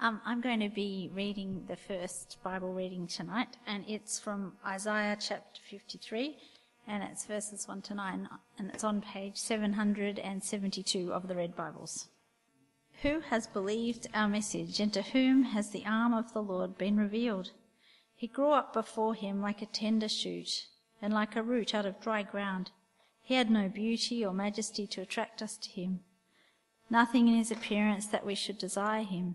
Um, I'm going to be reading the first Bible reading tonight, and it's from Isaiah chapter 53, and it's verses 1 to 9, and it's on page 772 of the Red Bibles. Who has believed our message, and to whom has the arm of the Lord been revealed? He grew up before him like a tender shoot, and like a root out of dry ground. He had no beauty or majesty to attract us to him, nothing in his appearance that we should desire him.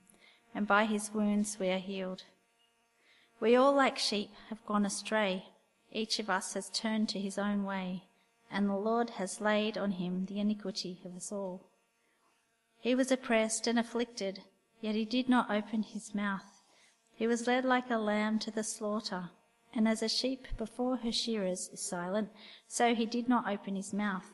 and by his wounds we are healed. We all, like sheep, have gone astray. Each of us has turned to his own way, and the Lord has laid on him the iniquity of us all. He was oppressed and afflicted, yet he did not open his mouth. He was led like a lamb to the slaughter, and as a sheep before her shearers is silent, so he did not open his mouth.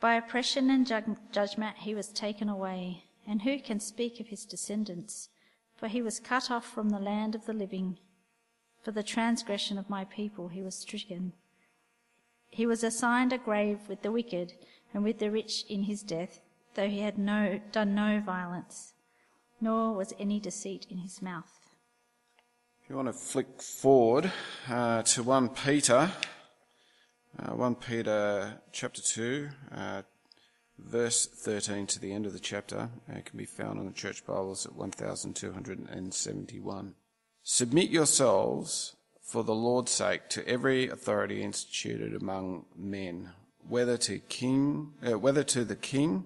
By oppression and judgment he was taken away, and who can speak of his descendants? For he was cut off from the land of the living. For the transgression of my people he was stricken. He was assigned a grave with the wicked and with the rich in his death though he had no, done no violence, nor was any deceit in his mouth. If you want to flick forward uh, to 1 Peter, uh, 1 Peter chapter 2, uh, verse 13 to the end of the chapter, it uh, can be found on the Church Bibles at 1271. Submit yourselves for the Lord's sake to every authority instituted among men, whether to king, uh, whether to the king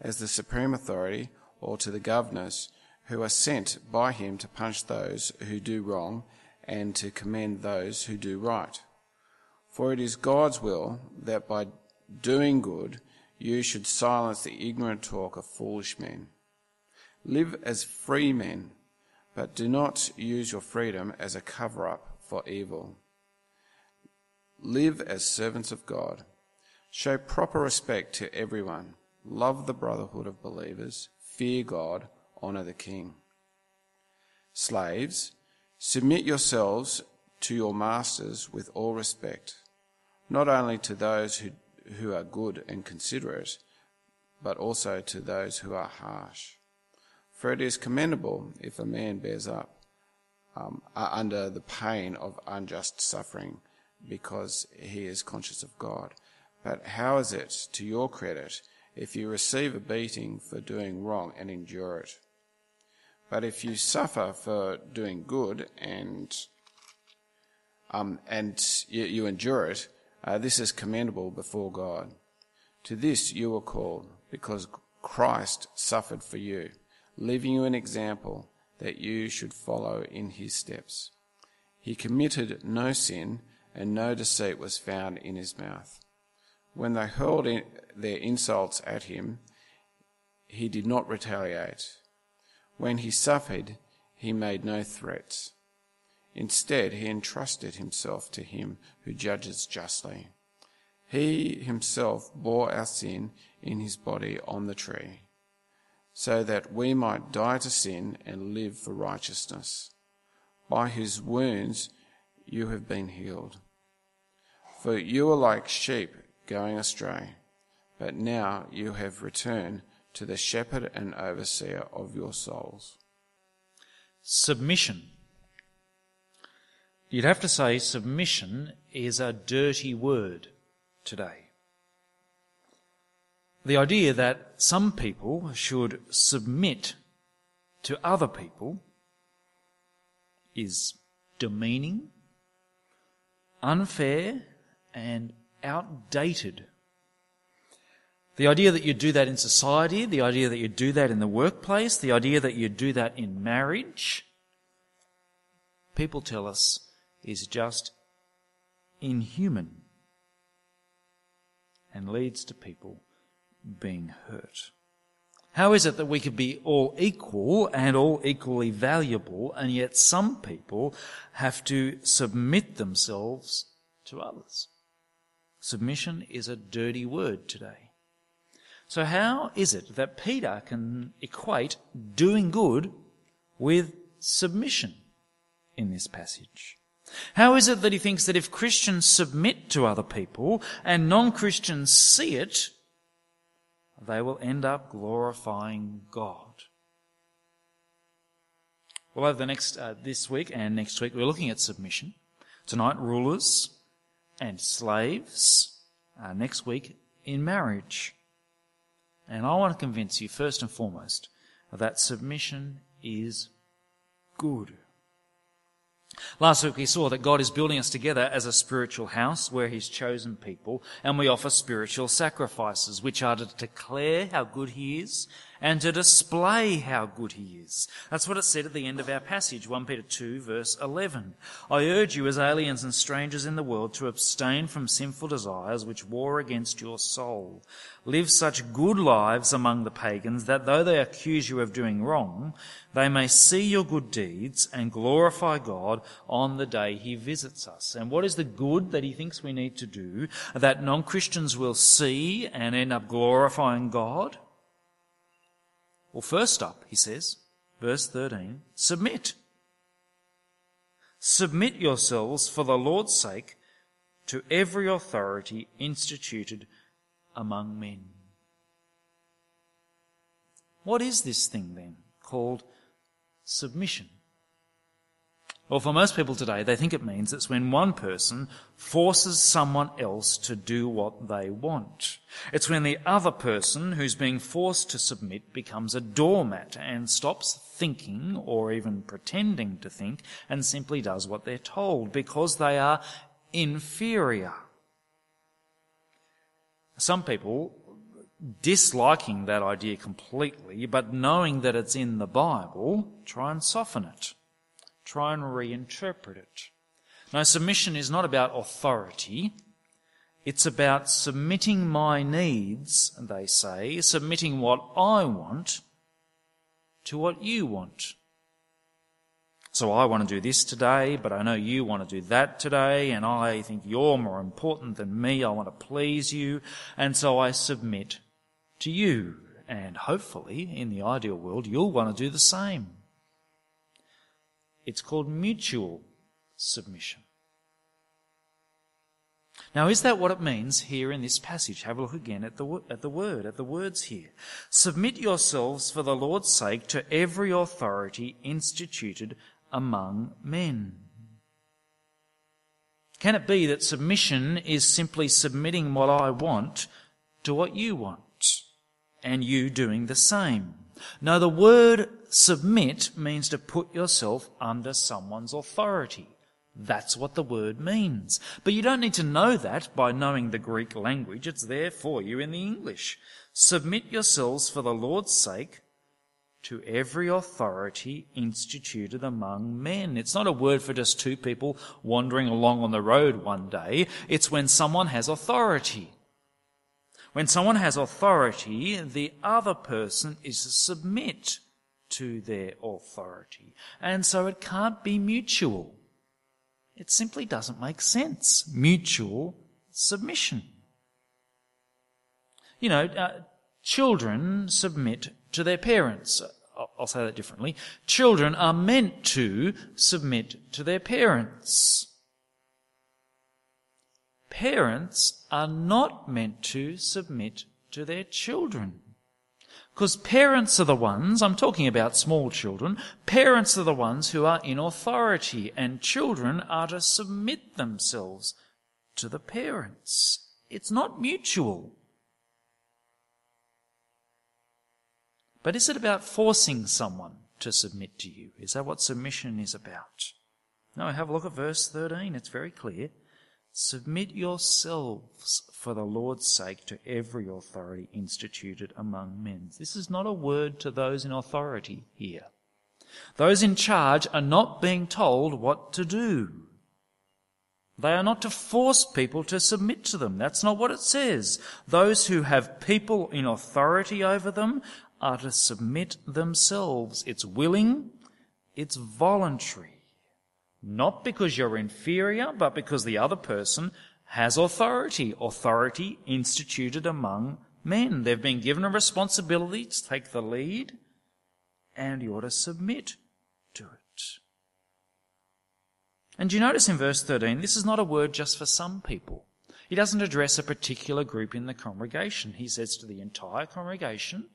as the supreme authority or to the governors who are sent by him to punish those who do wrong and to commend those who do right. For it is God's will that by doing good you should silence the ignorant talk of foolish men. Live as free men, but do not use your freedom as a cover up for evil. Live as servants of God. Show proper respect to everyone love the brotherhood of believers, fear God, honour the king. Slaves, submit yourselves to your masters with all respect, not only to those who, who are good and considerate, but also to those who are harsh. For it is commendable if a man bears up um, under the pain of unjust suffering because he is conscious of God. But how is it to your credit if you receive a beating for doing wrong and endure it. But if you suffer for doing good and um, and you, you, endure it, uh, this is commendable before God. To this you were called, because Christ suffered for you, leaving you an example that you should follow in his steps. He committed no sin, and no deceit was found in his mouth. When they hurled in their insults at him, he did not retaliate. When he suffered, he made no threats. Instead, he entrusted himself to him who judges justly. He himself bore our sin in his body on the tree, so that we might die to sin and live for righteousness. By his wounds you have been healed. For you are like sheep going astray, but now you have returned to the shepherd and overseer of your souls. Submission. You'd have to say submission is a dirty word today. The idea that some people should submit to other people is demeaning, unfair, and outdated. The idea that you do that in society, the idea that you do that in the workplace, the idea that you do that in marriage, people tell us is just inhuman and leads to people being hurt. How is it that we could be all equal and all equally valuable, and yet some people have to submit themselves to others? Submission is a dirty word today. So how is it that Peter can equate doing good with submission in this passage? How is it that he thinks that if Christians submit to other people and non-Christians see it, they will end up glorifying God. Well, over the next, uh, this week and next week, we're looking at submission. Tonight, rulers and slaves. Uh, next week, in marriage. And I want to convince you, first and foremost, that submission is good. Last week we saw that God is building us together as a spiritual house where He's chosen people and we offer spiritual sacrifices which are to declare how good He is and to display how good he is. That's what it said at the end of our passage, 1 Peter 2 verse 11. I urge you as aliens and strangers in the world to abstain from sinful desires which war against your soul. Live such good lives among the pagans that though they accuse you of doing wrong, they may see your good deeds and glorify God on the day he visits us. And what is the good that he thinks we need to do that non-Christians will see and end up glorifying God? Well, first up, he says, verse 13, submit. Submit yourselves for the Lord's sake to every authority instituted among men. What is this thing then called submission? Well, for most people today, they think it means it's when one person forces someone else to do what they want. It's when the other person who's being forced to submit becomes a doormat and stops thinking or even pretending to think and simply does what they're told because they are inferior. Some people disliking that idea completely, but knowing that it's in the Bible, try and soften it try and reinterpret it. Now, submission is not about authority. It's about submitting my needs, they say, submitting what I want to what you want. So I want to do this today, but I know you want to do that today, and I think you're more important than me. I want to please you, and so I submit to you. And hopefully, in the ideal world, you'll want to do the same. It's called mutual submission. Now, is that what it means here in this passage? Have a look again at the, at the word, at the words here. Submit yourselves for the Lord's sake to every authority instituted among men. Can it be that submission is simply submitting what I want to what you want and you doing the same? No, the word submit means to put yourself under someone's authority. That's what the word means. But you don't need to know that by knowing the Greek language. It's there for you in the English. Submit yourselves for the Lord's sake to every authority instituted among men. It's not a word for just two people wandering along on the road one day. It's when someone has authority. When someone has authority, the other person is to submit to their authority. And so it can't be mutual. It simply doesn't make sense. Mutual submission. You know, uh, children submit to their parents. I'll say that differently. Children are meant to submit to their parents. Parents are not meant to submit to their children. Because parents are the ones, I'm talking about small children, parents are the ones who are in authority and children are to submit themselves to the parents. It's not mutual. But is it about forcing someone to submit to you? Is that what submission is about? No, have a look at verse 13. It's very clear. Submit yourselves for the Lord's sake to every authority instituted among men. This is not a word to those in authority here. Those in charge are not being told what to do. They are not to force people to submit to them. That's not what it says. Those who have people in authority over them are to submit themselves. It's willing, it's voluntary. Not because you're inferior, but because the other person has authority. Authority instituted among men. They've been given a responsibility to take the lead, and you ought to submit to it. And you notice in verse 13, this is not a word just for some people. He doesn't address a particular group in the congregation. He says to the entire congregation,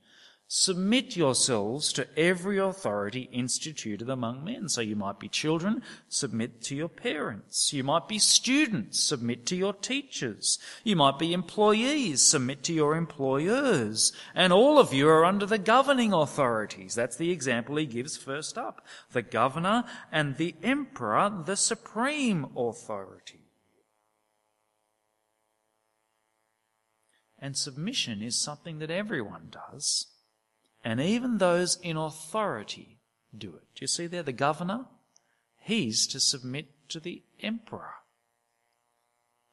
Submit yourselves to every authority instituted among men. So you might be children, submit to your parents. You might be students, submit to your teachers. You might be employees, submit to your employers. And all of you are under the governing authorities. That's the example he gives first up. The governor and the emperor, the supreme authority. And submission is something that everyone does. And even those in authority do it. Do you see there the governor? He's to submit to the emperor.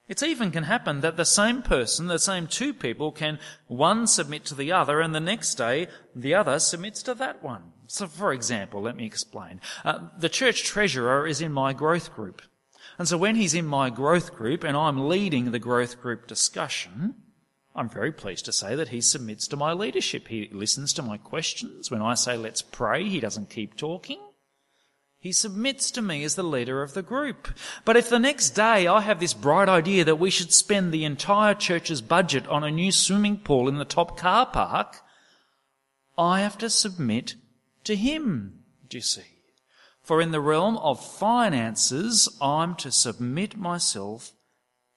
It even can happen that the same person, the same two people, can one submit to the other, and the next day the other submits to that one. So, for example, let me explain. Uh, the church treasurer is in my growth group. And so when he's in my growth group and I'm leading the growth group discussion, I'm very pleased to say that he submits to my leadership. He listens to my questions. When I say let's pray, he doesn't keep talking. He submits to me as the leader of the group. But if the next day I have this bright idea that we should spend the entire church's budget on a new swimming pool in the top car park, I have to submit to him, do you see? For in the realm of finances, I'm to submit myself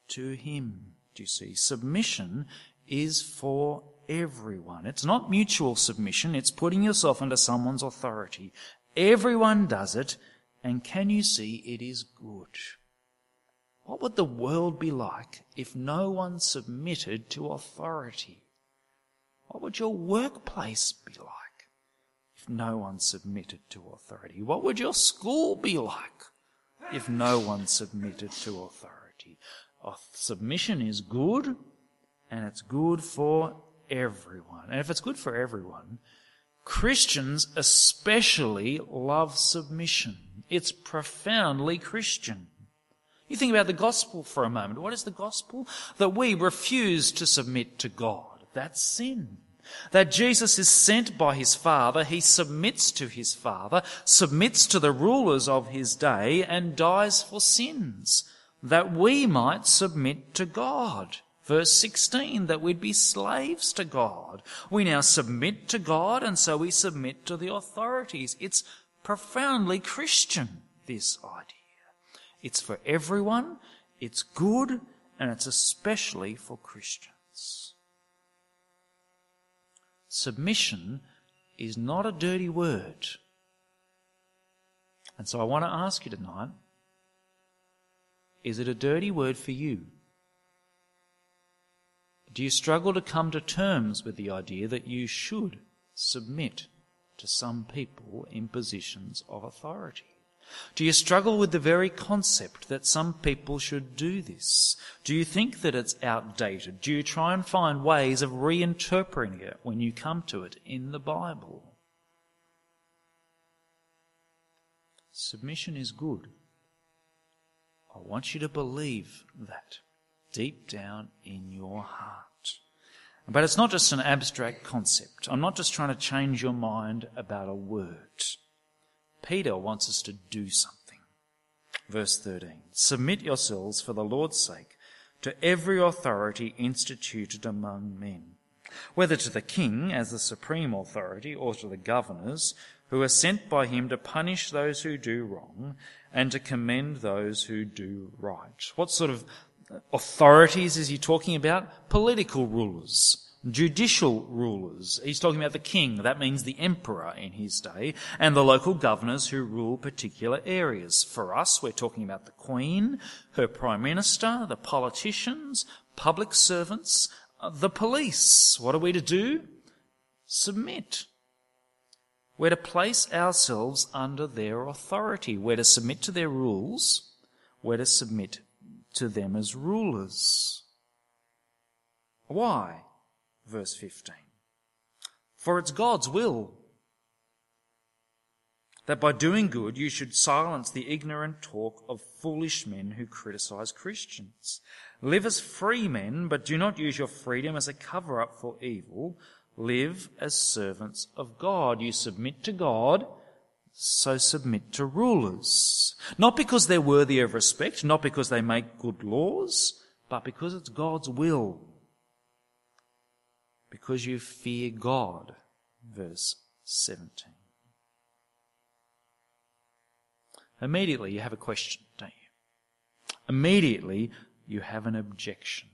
to him. Do you see? Submission is for everyone. It's not mutual submission, it's putting yourself under someone's authority. Everyone does it, and can you see it is good? What would the world be like if no one submitted to authority? What would your workplace be like if no one submitted to authority? What would your school be like if no one submitted to authority? Submission is good and it's good for everyone. And if it's good for everyone, Christians especially love submission. It's profoundly Christian. You think about the gospel for a moment. What is the gospel? That we refuse to submit to God. That's sin. That Jesus is sent by his Father, he submits to his Father, submits to the rulers of his day, and dies for sins, that we might submit to God. Verse 16, that we'd be slaves to God. We now submit to God and so we submit to the authorities. It's profoundly Christian, this idea. It's for everyone, it's good, and it's especially for Christians. Submission is not a dirty word. And so I want to ask you tonight, is it a dirty word for you? Do you struggle to come to terms with the idea that you should submit to some people in positions of authority? Do you struggle with the very concept that some people should do this? Do you think that it's outdated? Do you try and find ways of reinterpreting it when you come to it in the Bible? Submission is good. I want you to believe that deep down in your heart. But it's not just an abstract concept. I'm not just trying to change your mind about a word. Peter wants us to do something. Verse 13 Submit yourselves for the Lord's sake to every authority instituted among men, whether to the king as the supreme authority or to the governors who are sent by him to punish those who do wrong and to commend those who do right. What sort of authorities is he talking about? Political rulers, judicial rulers. He's talking about the king, that means the emperor in his day, and the local governors who rule particular areas. For us, we're talking about the queen, her prime minister, the politicians, public servants, uh, the police. What are we to do? Submit. We're to place ourselves under their authority. We're to submit to their rules. We're to submit to them as rulers. Why? Verse 15. For it's God's will that by doing good you should silence the ignorant talk of foolish men who criticize Christians. Live as free men, but do not use your freedom as a cover up for evil. Live as servants of God. You submit to God, so submit to rulers. Not because they're worthy of respect, not because they make good laws, but because it's God's will. Because you fear God. Verse 17. Immediately you have a question, don't you? Immediately you have an objection.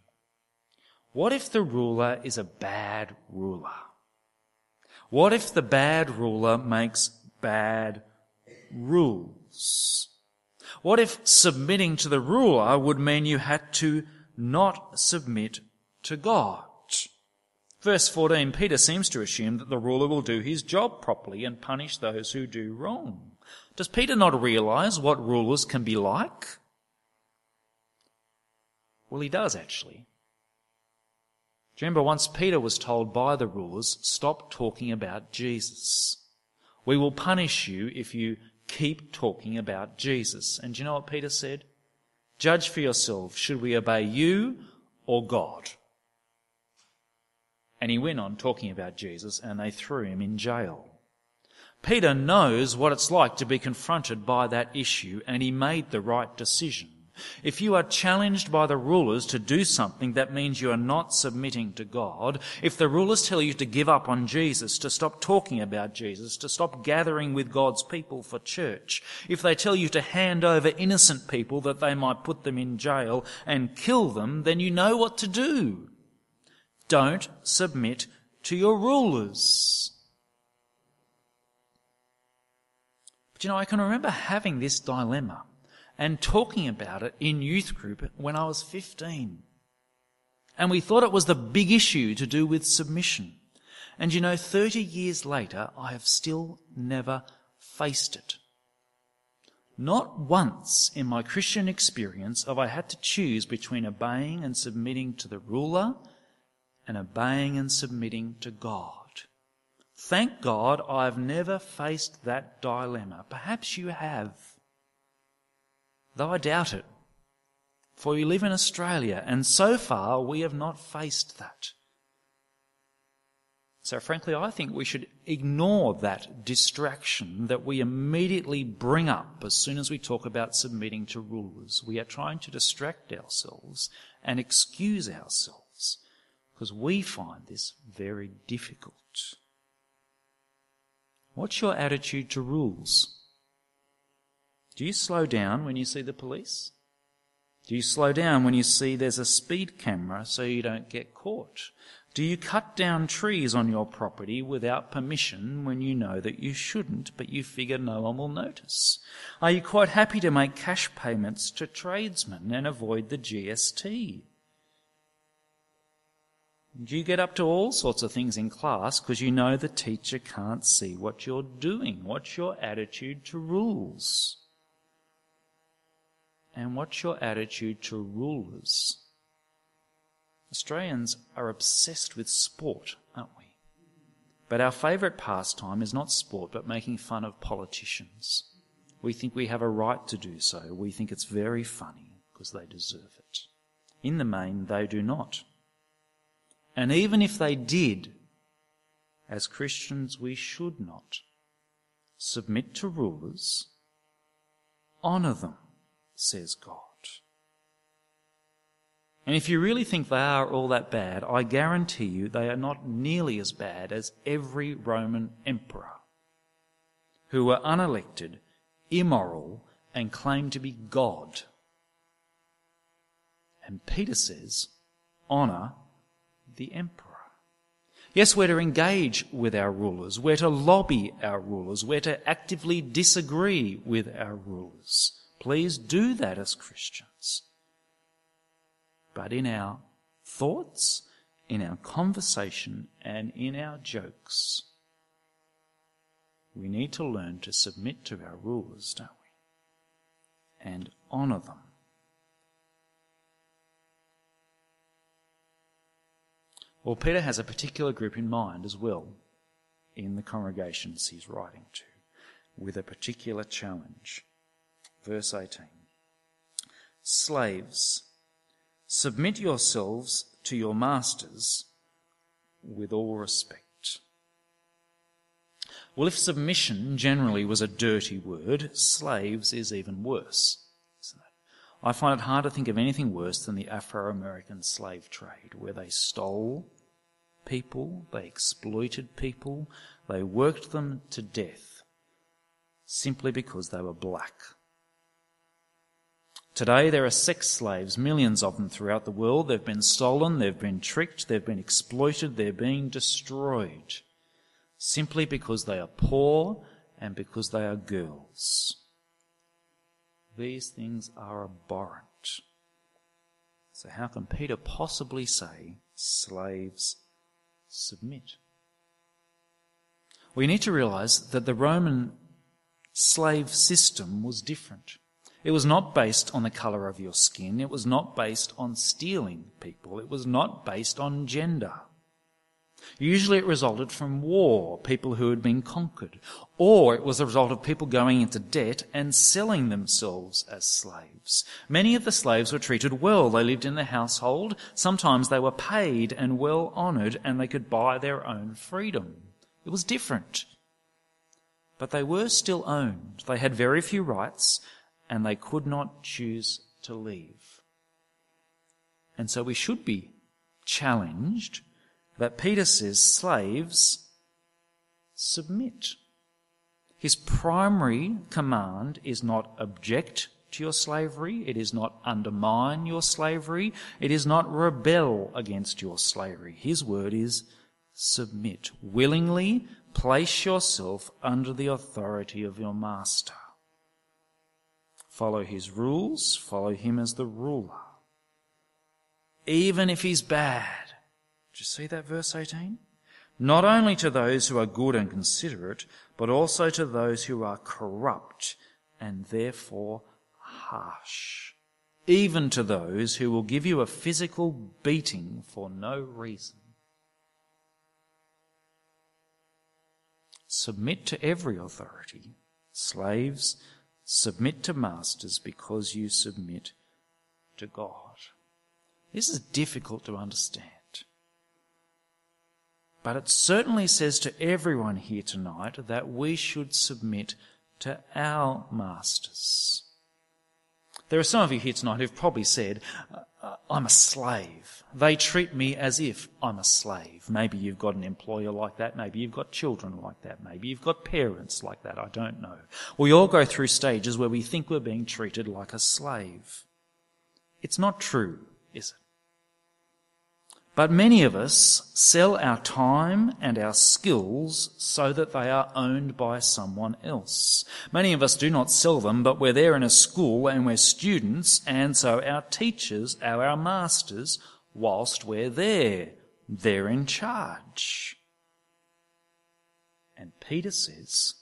What if the ruler is a bad ruler? What if the bad ruler makes bad rules? What if submitting to the ruler would mean you had to not submit to God? Verse 14, Peter seems to assume that the ruler will do his job properly and punish those who do wrong. Does Peter not realize what rulers can be like? Well, he does actually. Do you remember once Peter was told by the rulers, stop talking about Jesus. We will punish you if you keep talking about Jesus. And do you know what Peter said? Judge for yourself. Should we obey you or God? And he went on talking about Jesus and they threw him in jail. Peter knows what it's like to be confronted by that issue and he made the right decision. If you are challenged by the rulers to do something, that means you are not submitting to God. If the rulers tell you to give up on Jesus, to stop talking about Jesus, to stop gathering with God's people for church, if they tell you to hand over innocent people that they might put them in jail and kill them, then you know what to do. Don't submit to your rulers. But you know, I can remember having this dilemma and talking about it in youth group when I was 15. And we thought it was the big issue to do with submission. And you know, 30 years later, I have still never faced it. Not once in my Christian experience have I had to choose between obeying and submitting to the ruler and obeying and submitting to God. Thank God I've never faced that dilemma. Perhaps you have. Though I doubt it. For we live in Australia, and so far we have not faced that. So, frankly, I think we should ignore that distraction that we immediately bring up as soon as we talk about submitting to rulers. We are trying to distract ourselves and excuse ourselves because we find this very difficult. What's your attitude to rules? Do you slow down when you see the police? Do you slow down when you see there's a speed camera so you don't get caught? Do you cut down trees on your property without permission when you know that you shouldn't, but you figure no one will notice? Are you quite happy to make cash payments to tradesmen and avoid the GST? Do you get up to all sorts of things in class because you know the teacher can't see what you're doing. What's your attitude to rules? And what's your attitude to rulers? Australians are obsessed with sport, aren't we? But our favourite pastime is not sport, but making fun of politicians. We think we have a right to do so. We think it's very funny because they deserve it. In the main, they do not. And even if they did, as Christians, we should not submit to rulers, honour them, says God. And if you really think they are all that bad, I guarantee you they are not nearly as bad as every Roman emperor who were unelected, immoral, and claimed to be God. And Peter says, honour the emperor. Yes, we're to engage with our rulers. We're to lobby our rulers. We're to actively disagree with our rulers. Please do that as Christians. But in our thoughts, in our conversation, and in our jokes, we need to learn to submit to our rulers, don't we? And honour them. Well, Peter has a particular group in mind as well. in the congregations he's writing to with a particular challenge. Verse 18 Slaves, submit yourselves to your masters with all respect. Well, if submission generally was a dirty word, slaves is even worse. I find it hard to think of anything worse than the Afro American slave trade, where they stole people, they exploited people, they worked them to death simply because they were black. Today there are sex slaves, millions of them throughout the world. They've been stolen, they've been tricked, they've been exploited, they're being destroyed simply because they are poor and because they are girls. These things are abhorrent. So how can Peter possibly say, slaves, submit? We need to realize that the Roman slave system was different. It was not based on the colour of your skin. It was not based on stealing people. It was not based on gender. Usually it resulted from war, people who had been conquered, or it was a result of people going into debt and selling themselves as slaves. Many of the slaves were treated well. They lived in the household. Sometimes they were paid and well honoured and they could buy their own freedom. It was different. But they were still owned. They had very few rights and they could not choose to leave. And so we should be challenged that Peter says, slaves, submit. His primary command is not object to your slavery. It is not undermine your slavery. It is not rebel against your slavery. His word is submit. Willingly place yourself under the authority of your master. Follow his rules. Follow him as the ruler. Even if he's bad. Do you see that verse 18? Not only to those who are good and considerate, but also to those who are corrupt and therefore harsh. Even to those who will give you a physical beating for no reason. Submit to every authority. Slaves, submit to masters because you submit to God. This is difficult to understand. But it certainly says to everyone here tonight that we should submit to our masters. There are some of you here tonight who've probably said, uh, I'm a slave. They treat me as if I'm a slave. Maybe you've got an employer like that. Maybe you've got children like that. Maybe you've got parents like that. I don't know. We all go through stages where we think we're being treated like a slave. It's not true, is it? But many of us sell our time and our skills so that they are owned by someone else. Many of us do not sell them, but we're there in a school and we're students, and so our teachers are our masters whilst we're there. They're in charge. And Peter says,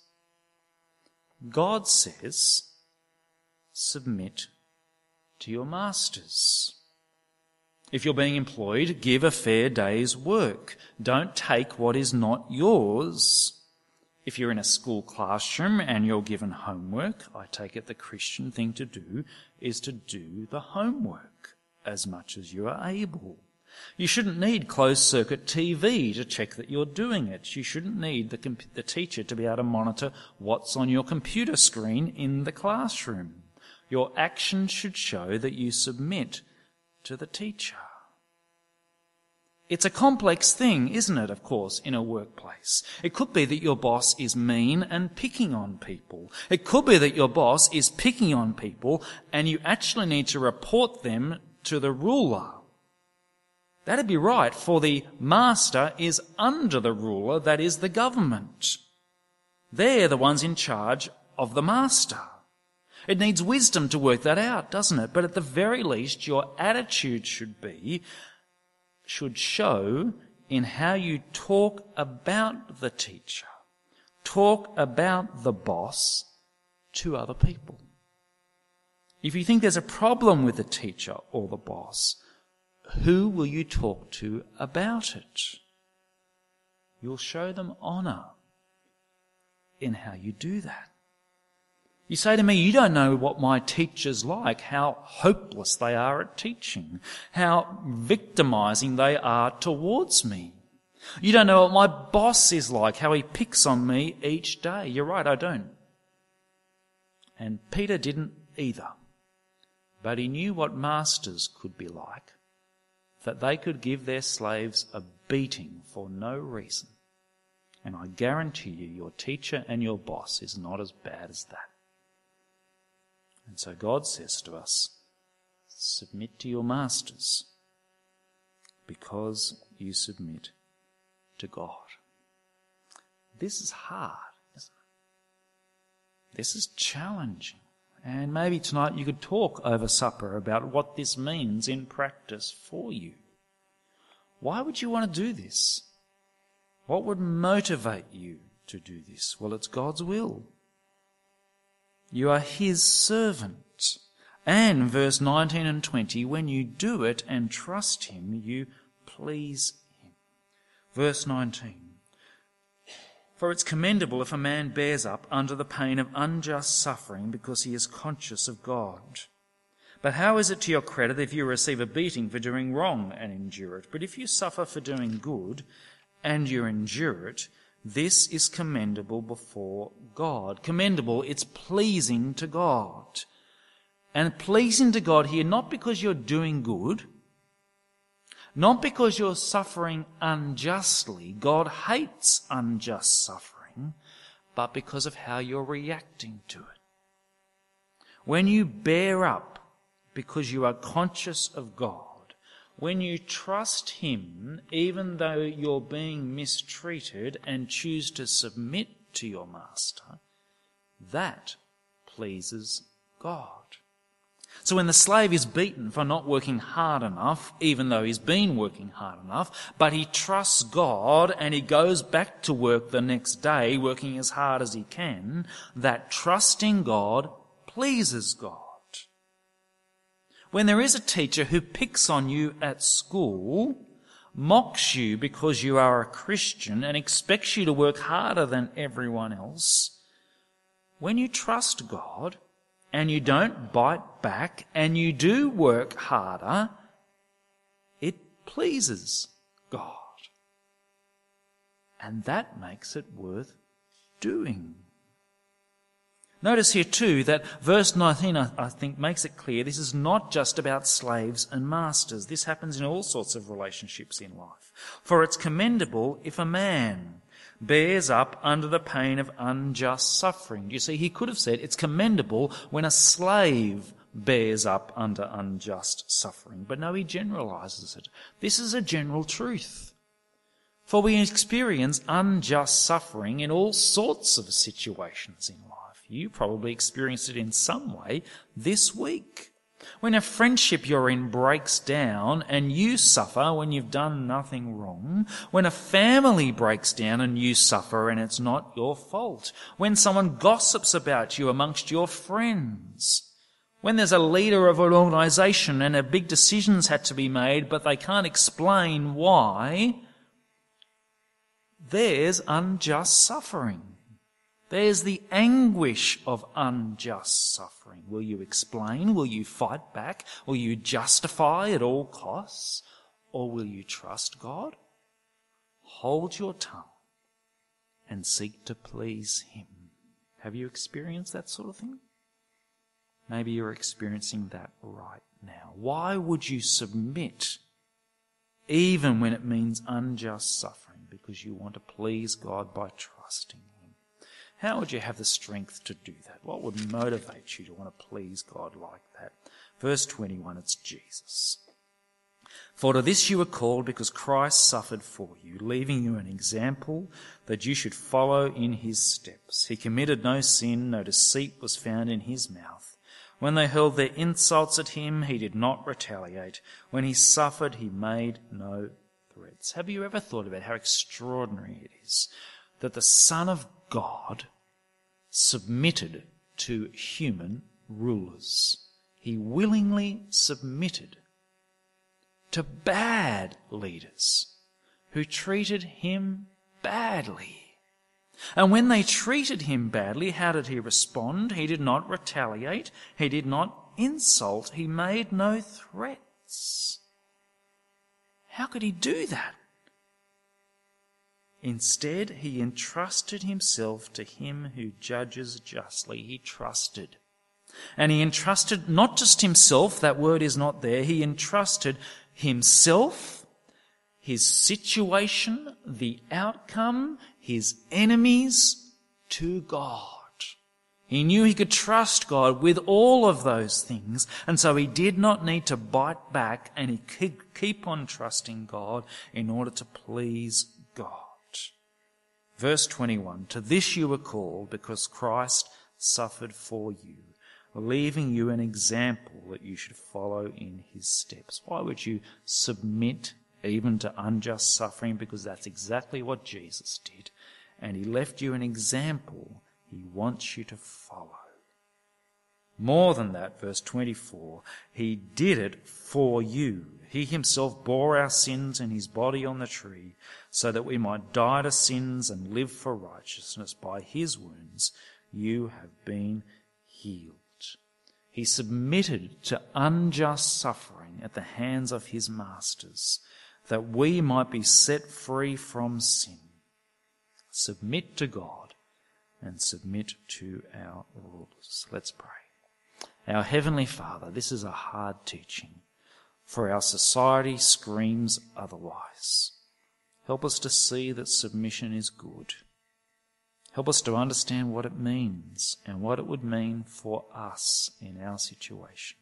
God says, submit to your masters. If you're being employed, give a fair day's work. Don't take what is not yours. If you're in a school classroom and you're given homework, I take it the Christian thing to do is to do the homework as much as you are able. You shouldn't need closed circuit TV to check that you're doing it. You shouldn't need the, comp- the teacher to be able to monitor what's on your computer screen in the classroom. Your actions should show that you submit to the teacher. It's a complex thing, isn't it, of course, in a workplace? It could be that your boss is mean and picking on people. It could be that your boss is picking on people and you actually need to report them to the ruler. That'd be right, for the master is under the ruler, that is the government. They're the ones in charge of the master. It needs wisdom to work that out, doesn't it? But at the very least, your attitude should be, should show in how you talk about the teacher, talk about the boss to other people. If you think there's a problem with the teacher or the boss, who will you talk to about it? You'll show them honour in how you do that. You say to me, you don't know what my teacher's like, how hopeless they are at teaching, how victimizing they are towards me. You don't know what my boss is like, how he picks on me each day. You're right, I don't. And Peter didn't either. But he knew what masters could be like, that they could give their slaves a beating for no reason. And I guarantee you, your teacher and your boss is not as bad as that. And so God says to us, submit to your masters because you submit to God. This is hard, isn't it? This is challenging. And maybe tonight you could talk over supper about what this means in practice for you. Why would you want to do this? What would motivate you to do this? Well, it's God's will. You are his servant. And verse 19 and 20, when you do it and trust him, you please him. Verse 19. For it's commendable if a man bears up under the pain of unjust suffering because he is conscious of God. But how is it to your credit if you receive a beating for doing wrong and endure it? But if you suffer for doing good and you endure it, this is commendable before God. Commendable, it's pleasing to God. And pleasing to God here, not because you're doing good, not because you're suffering unjustly. God hates unjust suffering, but because of how you're reacting to it. When you bear up because you are conscious of God, when you trust Him, even though you're being mistreated and choose to submit to your Master, that pleases God. So when the slave is beaten for not working hard enough, even though he's been working hard enough, but he trusts God and he goes back to work the next day working as hard as he can, that trusting God pleases God. When there is a teacher who picks on you at school, mocks you because you are a Christian and expects you to work harder than everyone else, when you trust God and you don't bite back and you do work harder, it pleases God. And that makes it worth doing. Notice here too that verse 19, I think, makes it clear this is not just about slaves and masters. This happens in all sorts of relationships in life. For it's commendable if a man bears up under the pain of unjust suffering. You see, he could have said it's commendable when a slave bears up under unjust suffering. But no, he generalizes it. This is a general truth. For we experience unjust suffering in all sorts of situations in life. You probably experienced it in some way this week. When a friendship you're in breaks down and you suffer when you've done nothing wrong. When a family breaks down and you suffer and it's not your fault. When someone gossips about you amongst your friends. When there's a leader of an organization and a big decisions had to be made, but they can't explain why, there's unjust suffering. There's the anguish of unjust suffering. Will you explain? Will you fight back? Will you justify at all costs? Or will you trust God? Hold your tongue and seek to please Him. Have you experienced that sort of thing? Maybe you're experiencing that right now. Why would you submit even when it means unjust suffering? Because you want to please God by trusting how would you have the strength to do that? What would motivate you to want to please God like that? Verse 21, it's Jesus. For to this you were called because Christ suffered for you, leaving you an example that you should follow in his steps. He committed no sin, no deceit was found in his mouth. When they hurled their insults at him, he did not retaliate. When he suffered, he made no threats. Have you ever thought about how extraordinary it is that the Son of God submitted to human rulers. He willingly submitted to bad leaders who treated him badly. And when they treated him badly, how did he respond? He did not retaliate. He did not insult. He made no threats. How could he do that? Instead, he entrusted himself to him who judges justly. He trusted. And he entrusted not just himself, that word is not there, he entrusted himself, his situation, the outcome, his enemies to God. He knew he could trust God with all of those things, and so he did not need to bite back and he could keep on trusting God in order to please God. Verse 21 To this you were called because Christ suffered for you, leaving you an example that you should follow in his steps. Why would you submit even to unjust suffering? Because that's exactly what Jesus did. And he left you an example he wants you to follow. More than that, verse 24, he did it for you. He himself bore our sins in his body on the tree, so that we might die to sins and live for righteousness. By his wounds you have been healed. He submitted to unjust suffering at the hands of his masters, that we might be set free from sin. Submit to God and submit to our rulers. Let's pray. Our Heavenly Father, this is a hard teaching, for our society screams otherwise. Help us to see that submission is good. Help us to understand what it means and what it would mean for us in our situation.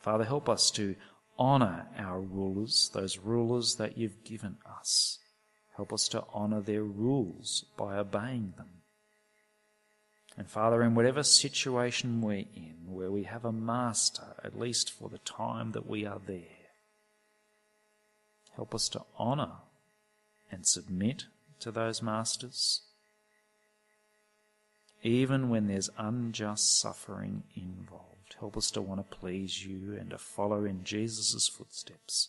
Father, help us to honour our rulers, those rulers that you've given us. Help us to honour their rules by obeying them. And Father, in whatever situation we're in, where we have a master, at least for the time that we are there, help us to honour and submit to those masters, even when there's unjust suffering involved. Help us to want to please you and to follow in Jesus' footsteps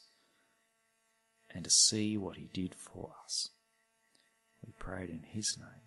and to see what he did for us. We prayed in his name.